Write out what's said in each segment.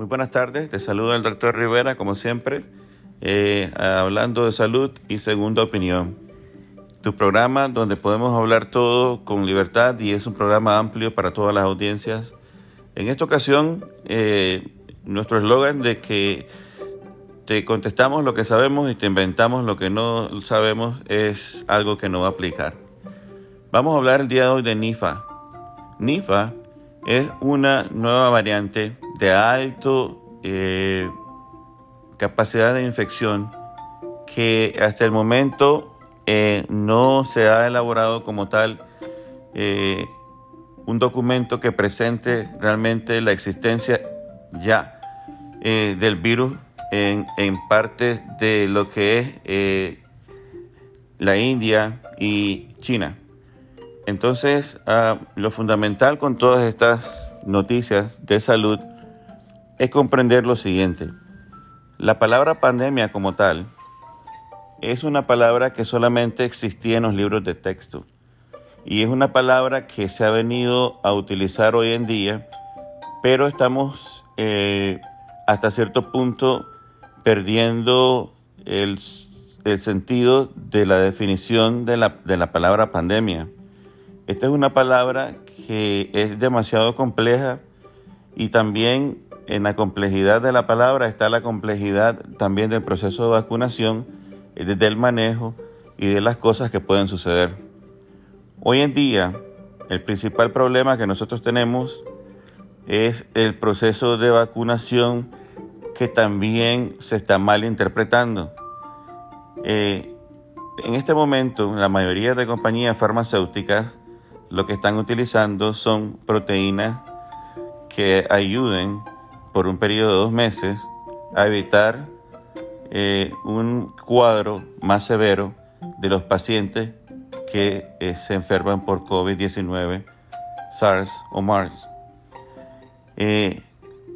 Muy buenas tardes, te saluda el doctor Rivera, como siempre, eh, hablando de salud y segunda opinión. Tu programa donde podemos hablar todo con libertad y es un programa amplio para todas las audiencias. En esta ocasión, eh, nuestro eslogan de que te contestamos lo que sabemos y te inventamos lo que no sabemos es algo que no va a aplicar. Vamos a hablar el día de hoy de NIFA. NIFA es una nueva variante de alto eh, capacidad de infección que hasta el momento eh, no se ha elaborado como tal eh, un documento que presente realmente la existencia ya del virus en, parte de lo que es la India y China. Entonces, ah, lo fundamental con todas estas noticias de salud es comprender lo siguiente. La palabra pandemia como tal es una palabra que solamente existía en los libros de texto y es una palabra que se ha venido a utilizar hoy en día, pero estamos eh, hasta cierto punto perdiendo el, sentido de la definición de la, de la palabra pandemia. Esta es una palabra que es demasiado compleja y también en la complejidad de la palabra está la complejidad también del proceso de vacunación, del manejo y de las cosas que pueden suceder. Hoy en día, el principal problema que nosotros tenemos es el proceso de vacunación que también se está mal interpretando. Eh, en este momento, la mayoría de compañías farmacéuticas lo que están utilizando son proteínas que ayuden por un periodo de dos meses a evitar eh, un cuadro más severo de los pacientes que eh, se enferman por COVID-19, SARS o MARS.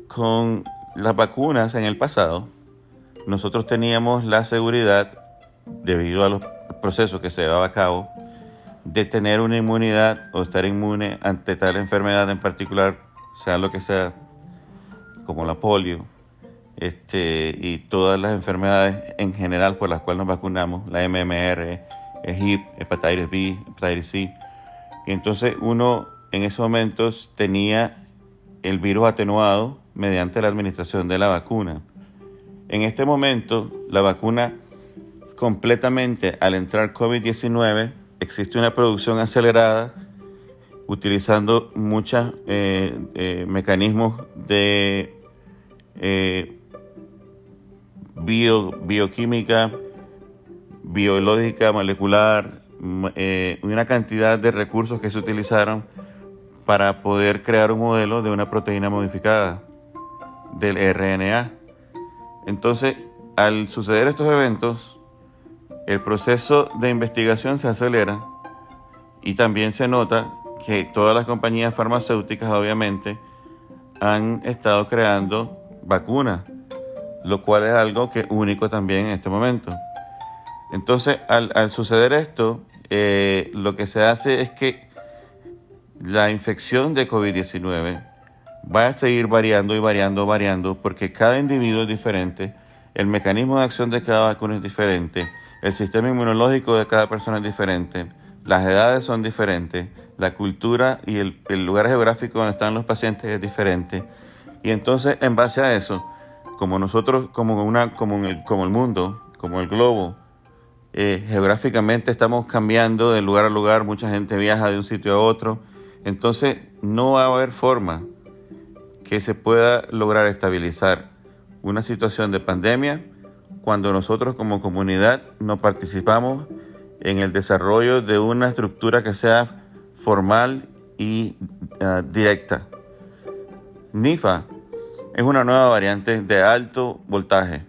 con las vacunas en el pasado, nosotros teníamos la seguridad, debido a los procesos que se llevaba a cabo, de tener una inmunidad o estar inmune ante tal enfermedad en particular, sea lo que sea, como la polio, este, y todas las enfermedades en general por las cuales nos vacunamos, la MMR, HIP, hepatitis B, hepatitis C. Y entonces uno en esos momentos tenía el virus atenuado mediante la administración de la vacuna. En este momento, la vacuna completamente al entrar COVID-19, existe una producción acelerada utilizando muchos eh, eh, mecanismos de eh, bioquímica, biológica, molecular, una cantidad de recursos que se utilizaron para poder crear un modelo de una proteína modificada del RNA. Entonces, al suceder estos eventos, el proceso de investigación se acelera y también se nota que todas las compañías farmacéuticas obviamente han estado creando vacunas, lo cual es algo que único también en este momento. Entonces, al, suceder esto, eh, lo que se hace es que la infección de COVID-19 va a seguir variando y variando, variando, porque cada individuo es diferente, el mecanismo de acción de cada vacuna es diferente, el sistema inmunológico de cada persona es diferente, las edades son diferentes, la cultura y el, lugar geográfico donde están los pacientes es diferente. Y entonces, en base a eso, como nosotros, como, una, como, el, como el mundo, como el globo, eh, geográficamente estamos cambiando de lugar a lugar, mucha gente viaja de un sitio a otro, entonces no va a haber forma que se pueda lograr estabilizar una situación de pandemia cuando nosotros como comunidad no participamos en el desarrollo de una estructura que sea formal y ah, directa. NIFA es una nueva variante de alto voltaje.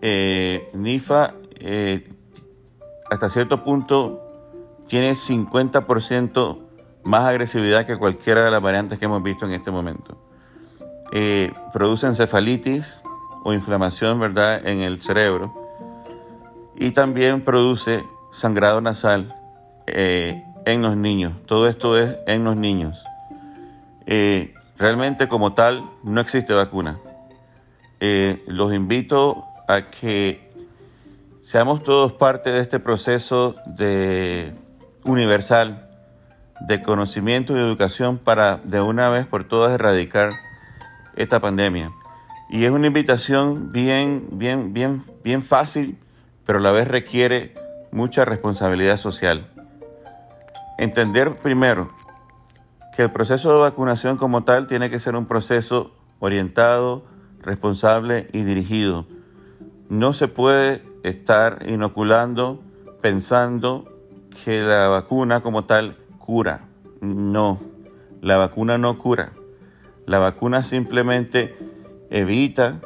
Eh, NIFA eh, hasta cierto punto tiene 50% más agresividad que cualquiera de las variantes que hemos visto en este momento. Eh, produce encefalitis o inflamación ¿verdad? en el cerebro y también produce sangrado nasal eh, en los niños. Todo esto es en los niños. Eh, realmente como tal no existe vacuna. eh, los invito a que seamos todos parte de este proceso de universal de conocimiento y educación para de una vez por todas erradicar esta pandemia. Y es una invitación bien, bien, bien, bien fácil, pero a la vez requiere mucha responsabilidad social. Entender primero que el proceso de vacunación como tal tiene que ser un proceso orientado, responsable y dirigido. No se puede estar inoculando pensando que la vacuna como tal cura. No, la vacuna no cura. La vacuna simplemente evita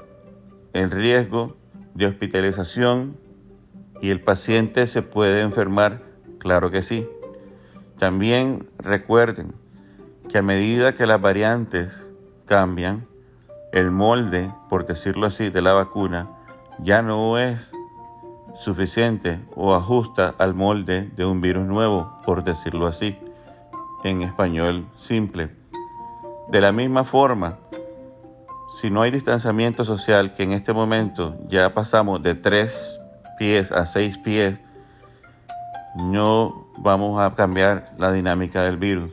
el riesgo de hospitalización y el paciente se puede enfermar, claro que sí. También recuerden que a medida que las variantes cambian, el molde, por decirlo así, de la vacuna ya no es suficiente o ajusta al molde de un virus nuevo, por decirlo así, en español simple. De la misma forma, si no hay distanciamiento social, que en este momento ya pasamos de tres pies a seis pies, no vamos a cambiar la dinámica del virus.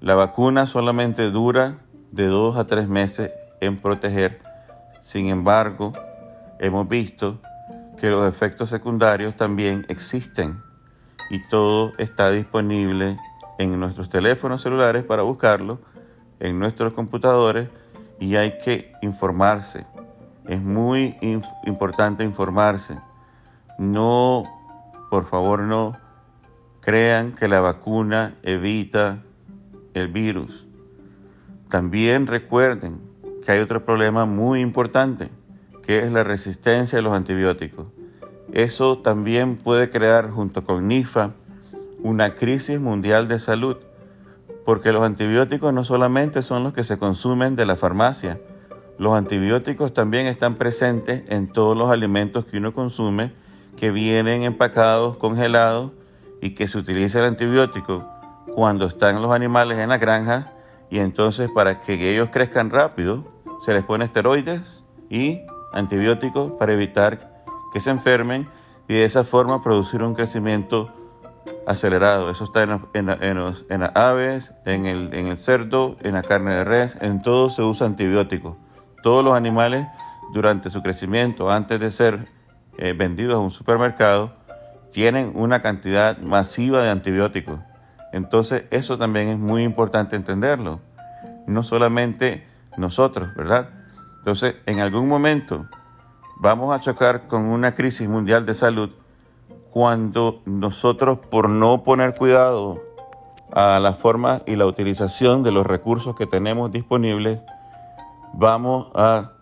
La vacuna solamente dura de dos a tres meses en proteger. Sin embargo, hemos visto que los efectos secundarios también existen y todo está disponible en nuestros teléfonos celulares para buscarlo, en nuestros computadores y hay que informarse. Es muy importante informarse. No, por favor, no crean que la vacuna evita el virus. También recuerden que hay otro problema muy importante, que es la resistencia a los antibióticos. Eso también puede crear, junto con NIFA, una crisis mundial de salud, porque los antibióticos no solamente son los que se consumen de la farmacia, los antibióticos también están presentes en todos los alimentos que uno consume, que vienen empacados, congelados y que se utiliza el antibiótico cuando están los animales en la granja y entonces para que ellos crezcan rápido se les pone esteroides y antibióticos para evitar que se enfermen y de esa forma producir un crecimiento acelerado. Eso está en, en, las aves, en el, en el cerdo, en la carne de res, en todo se usa antibiótico. Todos los animales durante su crecimiento, antes de ser eh, vendidos a un supermercado, tienen una cantidad masiva de antibióticos. Entonces eso también es muy importante entenderlo. No solamente nosotros, ¿verdad? Entonces en algún momento vamos a chocar con una crisis mundial de salud cuando nosotros por no poner cuidado a la forma y la utilización de los recursos que tenemos disponibles, vamos a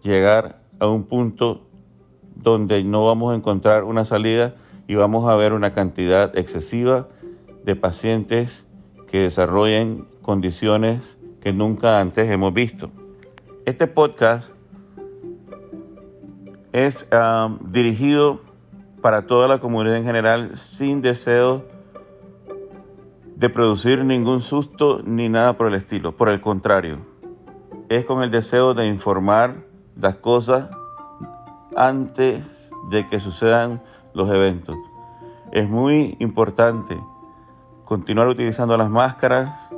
llegar a un punto donde no vamos a encontrar una salida y vamos a ver una cantidad excesiva de pacientes que desarrollen condiciones que nunca antes hemos visto. Este podcast es um, dirigido para toda la comunidad en general sin deseo de producir ningún susto ni nada por el estilo. Por el contrario, es con el deseo de informar las cosas antes de que sucedan los eventos. Es muy importante continuar utilizando las máscaras,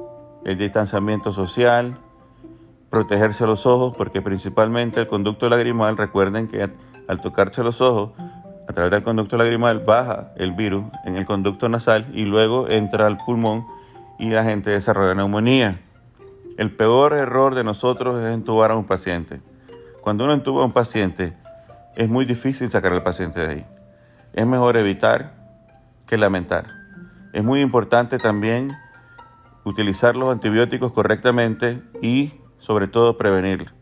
el distanciamiento social, protegerse los ojos, porque principalmente el conducto lagrimal, recuerden que al tocarse los ojos, a través del conducto lagrimal baja el virus en el conducto nasal y luego entra al pulmón y la gente desarrolla neumonía. El peor error de nosotros es entubar a un paciente. Cuando uno entuba a un paciente, es muy difícil sacar al paciente de ahí. Es mejor evitar que lamentar. Es muy importante también utilizar los antibióticos correctamente y sobre todo prevenir.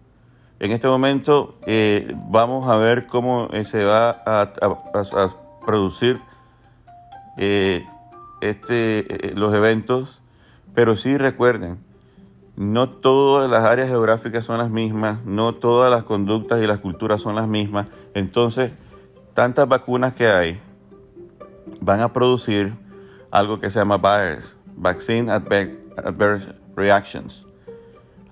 En este momento eh, vamos a ver cómo eh, se va a, producir eh, este, los eventos, pero sí recuerden, no todas las áreas geográficas son las mismas, no todas las conductas y las culturas son las mismas, entonces tantas vacunas que hay van a producir algo que se llama VAERS, Vaccine Adverse Reactions.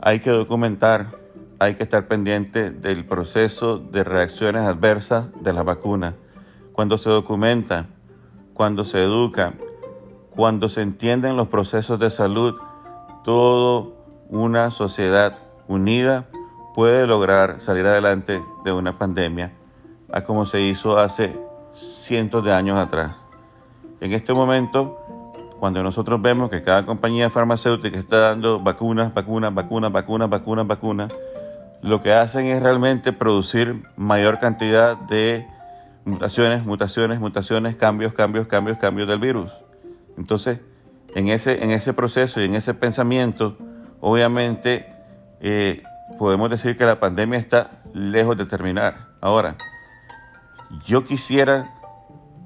Hay que documentar hay que estar pendiente del proceso de reacciones adversas de las vacunas. Cuando se documenta, cuando se educa, cuando se entienden los procesos de salud, toda una sociedad unida puede lograr salir adelante de una pandemia, a como se hizo hace cientos de años atrás. En este momento, cuando nosotros vemos que cada compañía farmacéutica está dando vacunas, vacunas, vacunas, vacunas, vacunas, vacunas, lo que hacen es realmente producir mayor cantidad de mutaciones, mutaciones, mutaciones, cambios, cambios, cambios, cambios del virus. Entonces, en ese, en ese proceso y en ese pensamiento, obviamente eh, podemos decir que la pandemia está lejos de terminar. Ahora, yo quisiera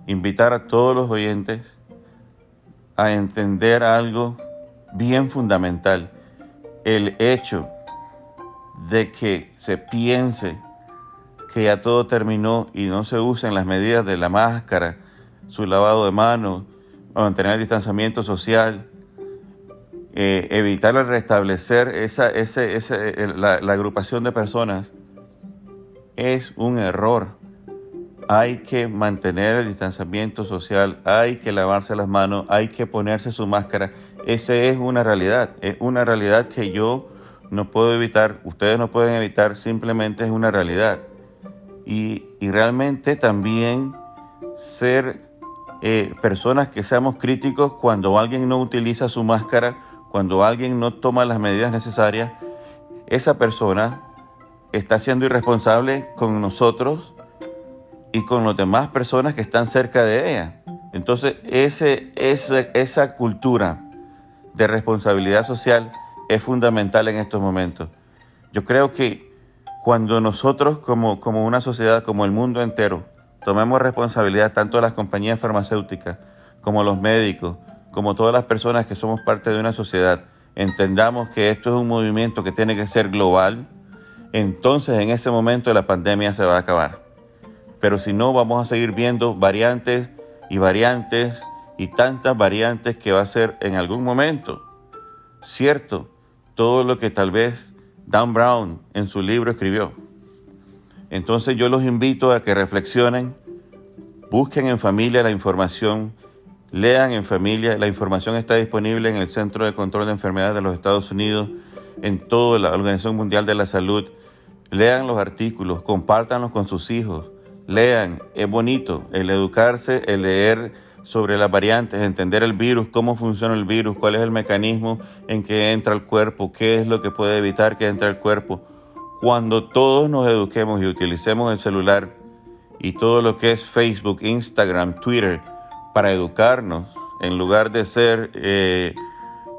invitar a todos los oyentes a entender algo bien fundamental. El hecho de que se piense que ya todo terminó y no se usen las medidas de la máscara, su lavado de manos, mantener el distanciamiento social, eh, evitar restablecer esa, ese, la, agrupación de personas, es un error. Hay que mantener el distanciamiento social, hay que lavarse las manos, hay que ponerse su máscara. Esa es una realidad, es una realidad que yo no puedo evitar, ustedes no pueden evitar, simplemente es una realidad. Y, y realmente también ser eh, personas que seamos críticos cuando alguien no utiliza su máscara, cuando alguien no toma las medidas necesarias, esa persona está siendo irresponsable con nosotros y con las demás personas que están cerca de ella. Entonces, ese, esa cultura de responsabilidad social es fundamental en estos momentos. Yo creo que cuando nosotros como, como una sociedad, como el mundo entero, Tomemos responsabilidad tanto las compañías farmacéuticas como los médicos, como todas las personas que somos parte de una sociedad. Entendamos que esto es un movimiento que tiene que ser global. Entonces en ese momento la pandemia se va a acabar. Pero si no, vamos a seguir viendo variantes y variantes y tantas variantes que va a ser en algún momento. Cierto, todo lo que tal vez Dan Brown en su libro escribió. Entonces yo los invito a que reflexionen, busquen en familia la información, lean en familia, la información está disponible en el Centro de Control de Enfermedades de los Estados Unidos, en toda la Organización Mundial de la Salud. Lean los artículos, compártanlos con sus hijos, lean, es bonito el educarse, el leer sobre las variantes, entender el virus, cómo funciona el virus, cuál es el mecanismo en que entra el cuerpo, qué es lo que puede evitar que entre el cuerpo cuando todos nos eduquemos y utilicemos el celular y todo lo que es Facebook, Instagram, Twitter para educarnos, en lugar de ser eh,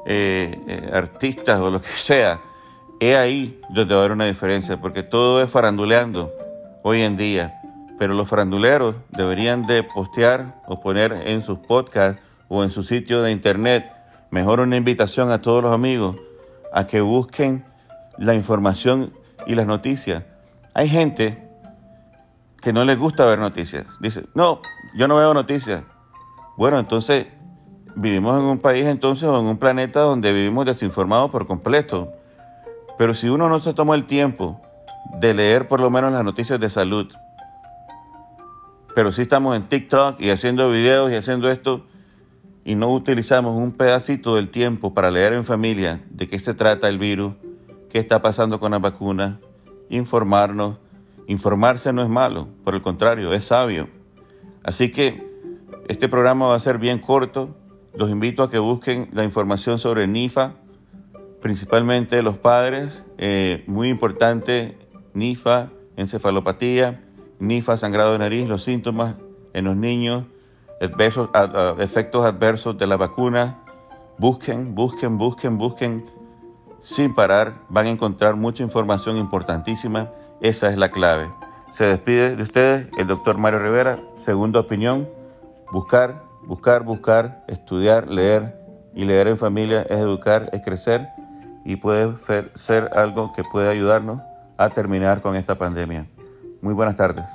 eh, eh, artistas o lo que sea, es ahí donde va a haber una diferencia, porque todo es faranduleando hoy en día. Pero los faranduleros deberían de postear o poner en sus podcasts o en su sitio de internet, mejor una invitación a todos los amigos a que busquen la información y las noticias. Hay gente que no les gusta ver noticias. Dice, no, yo no veo noticias. Bueno, entonces vivimos en un país entonces o en un planeta donde vivimos desinformados por completo. Pero si uno no se toma el tiempo de leer por lo menos las noticias de salud, pero si estamos en TikTok y haciendo videos y haciendo esto y no utilizamos un pedacito del tiempo para leer en familia de qué se trata el virus, qué está pasando con la vacuna, informarnos. Informarse no es malo, por el contrario, es sabio. Así que este programa va a ser bien corto. Los invito a que busquen la información sobre NIFA, principalmente los padres. Eh, muy importante, NIFA, encefalopatía, NIFA, sangrado de nariz, los síntomas en los niños, efectos adversos de la vacuna. Busquen, busquen, busquen, busquen sin parar, van a encontrar mucha información importantísima. Esa es la clave. Se despide de ustedes el doctor Mario Rivera, segunda opinión, buscar, buscar, buscar, estudiar, leer y leer en familia es educar, es crecer y puede ser, algo que puede ayudarnos a terminar con esta pandemia. Muy buenas tardes.